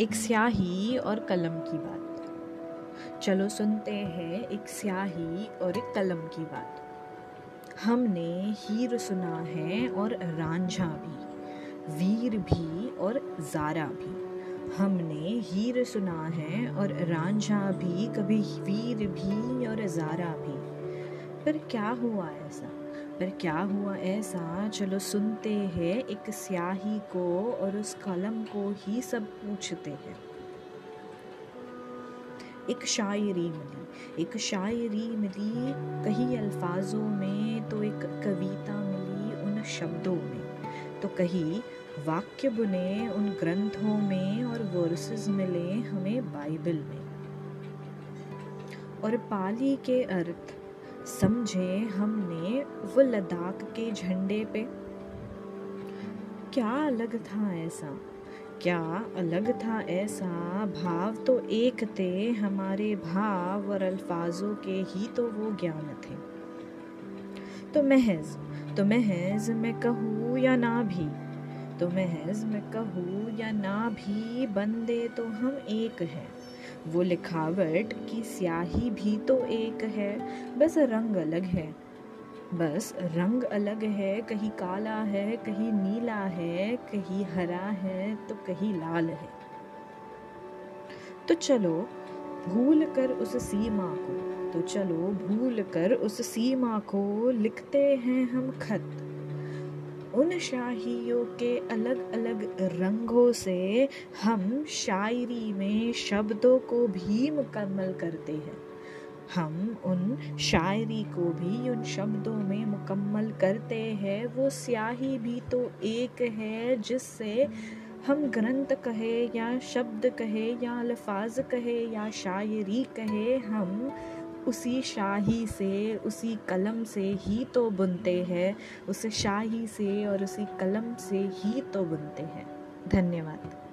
एक स्याही और कलम की बात। चलो सुनते हैं एक स्याही और एक कलम की बात। हमने हीर सुना है और रांझा भी, वीर भी और जारा भी। हमने हीर सुना है और रांझा भी, कभी वीर भी और जारा भी। पर क्या हुआ ऐसा? पर क्या हुआ ऐसा? चलो सुनते हैं। एक स्याही को और उस कलम को ही सब पूछते हैं। एक शायरी मिली। एक शायरी मिली कहीं अल्फाजों में तो एक कविता मिली उन शब्दों में। तो कहीं, वाक्य बुने उन ग्रंथों में और वर्सेस मिले हमें बाइबल में। और पाली के अर्थ, समझे हमने वो लद्दाख के झंडे पे। क्या अलग था ऐसा? क्या अलग था ऐसा? भाव तो एक थे, हमारे भाव और अल्फाजों के ही तो वो ज्ञान थे। तो महज तो महज मैं कहूँ या ना भी तो महज मैं कहूँ या ना भी, बंदे तो हम एक हैं। वो लिखावट की स्याही भी तो एक है, बस रंग अलग है। बस रंग अलग है, कहीं काला है, कहीं नीला है, कहीं हरा है तो कहीं लाल है। तो चलो, भूल कर उस सीमा को तो चलो, भूल कर उस सीमा को लिखते हैं हम खत। उन शाहियों के अलग अलग रंगों से हम शायरी में शब्दों को भी मुकम्मल करते हैं। हम उन शायरी को भी, उन शब्दों में मुकम्मल करते हैं। वो स्याही भी तो एक है, जिससे हम ग्रंथ कहे या शब्द कहे या अल्फाज कहे या शायरी कहे, हम उसी शाही से, उसी कलम से ही तो बुनते हैं। उस शाही से और उसी कलम से ही तो बुनते हैं। धन्यवाद।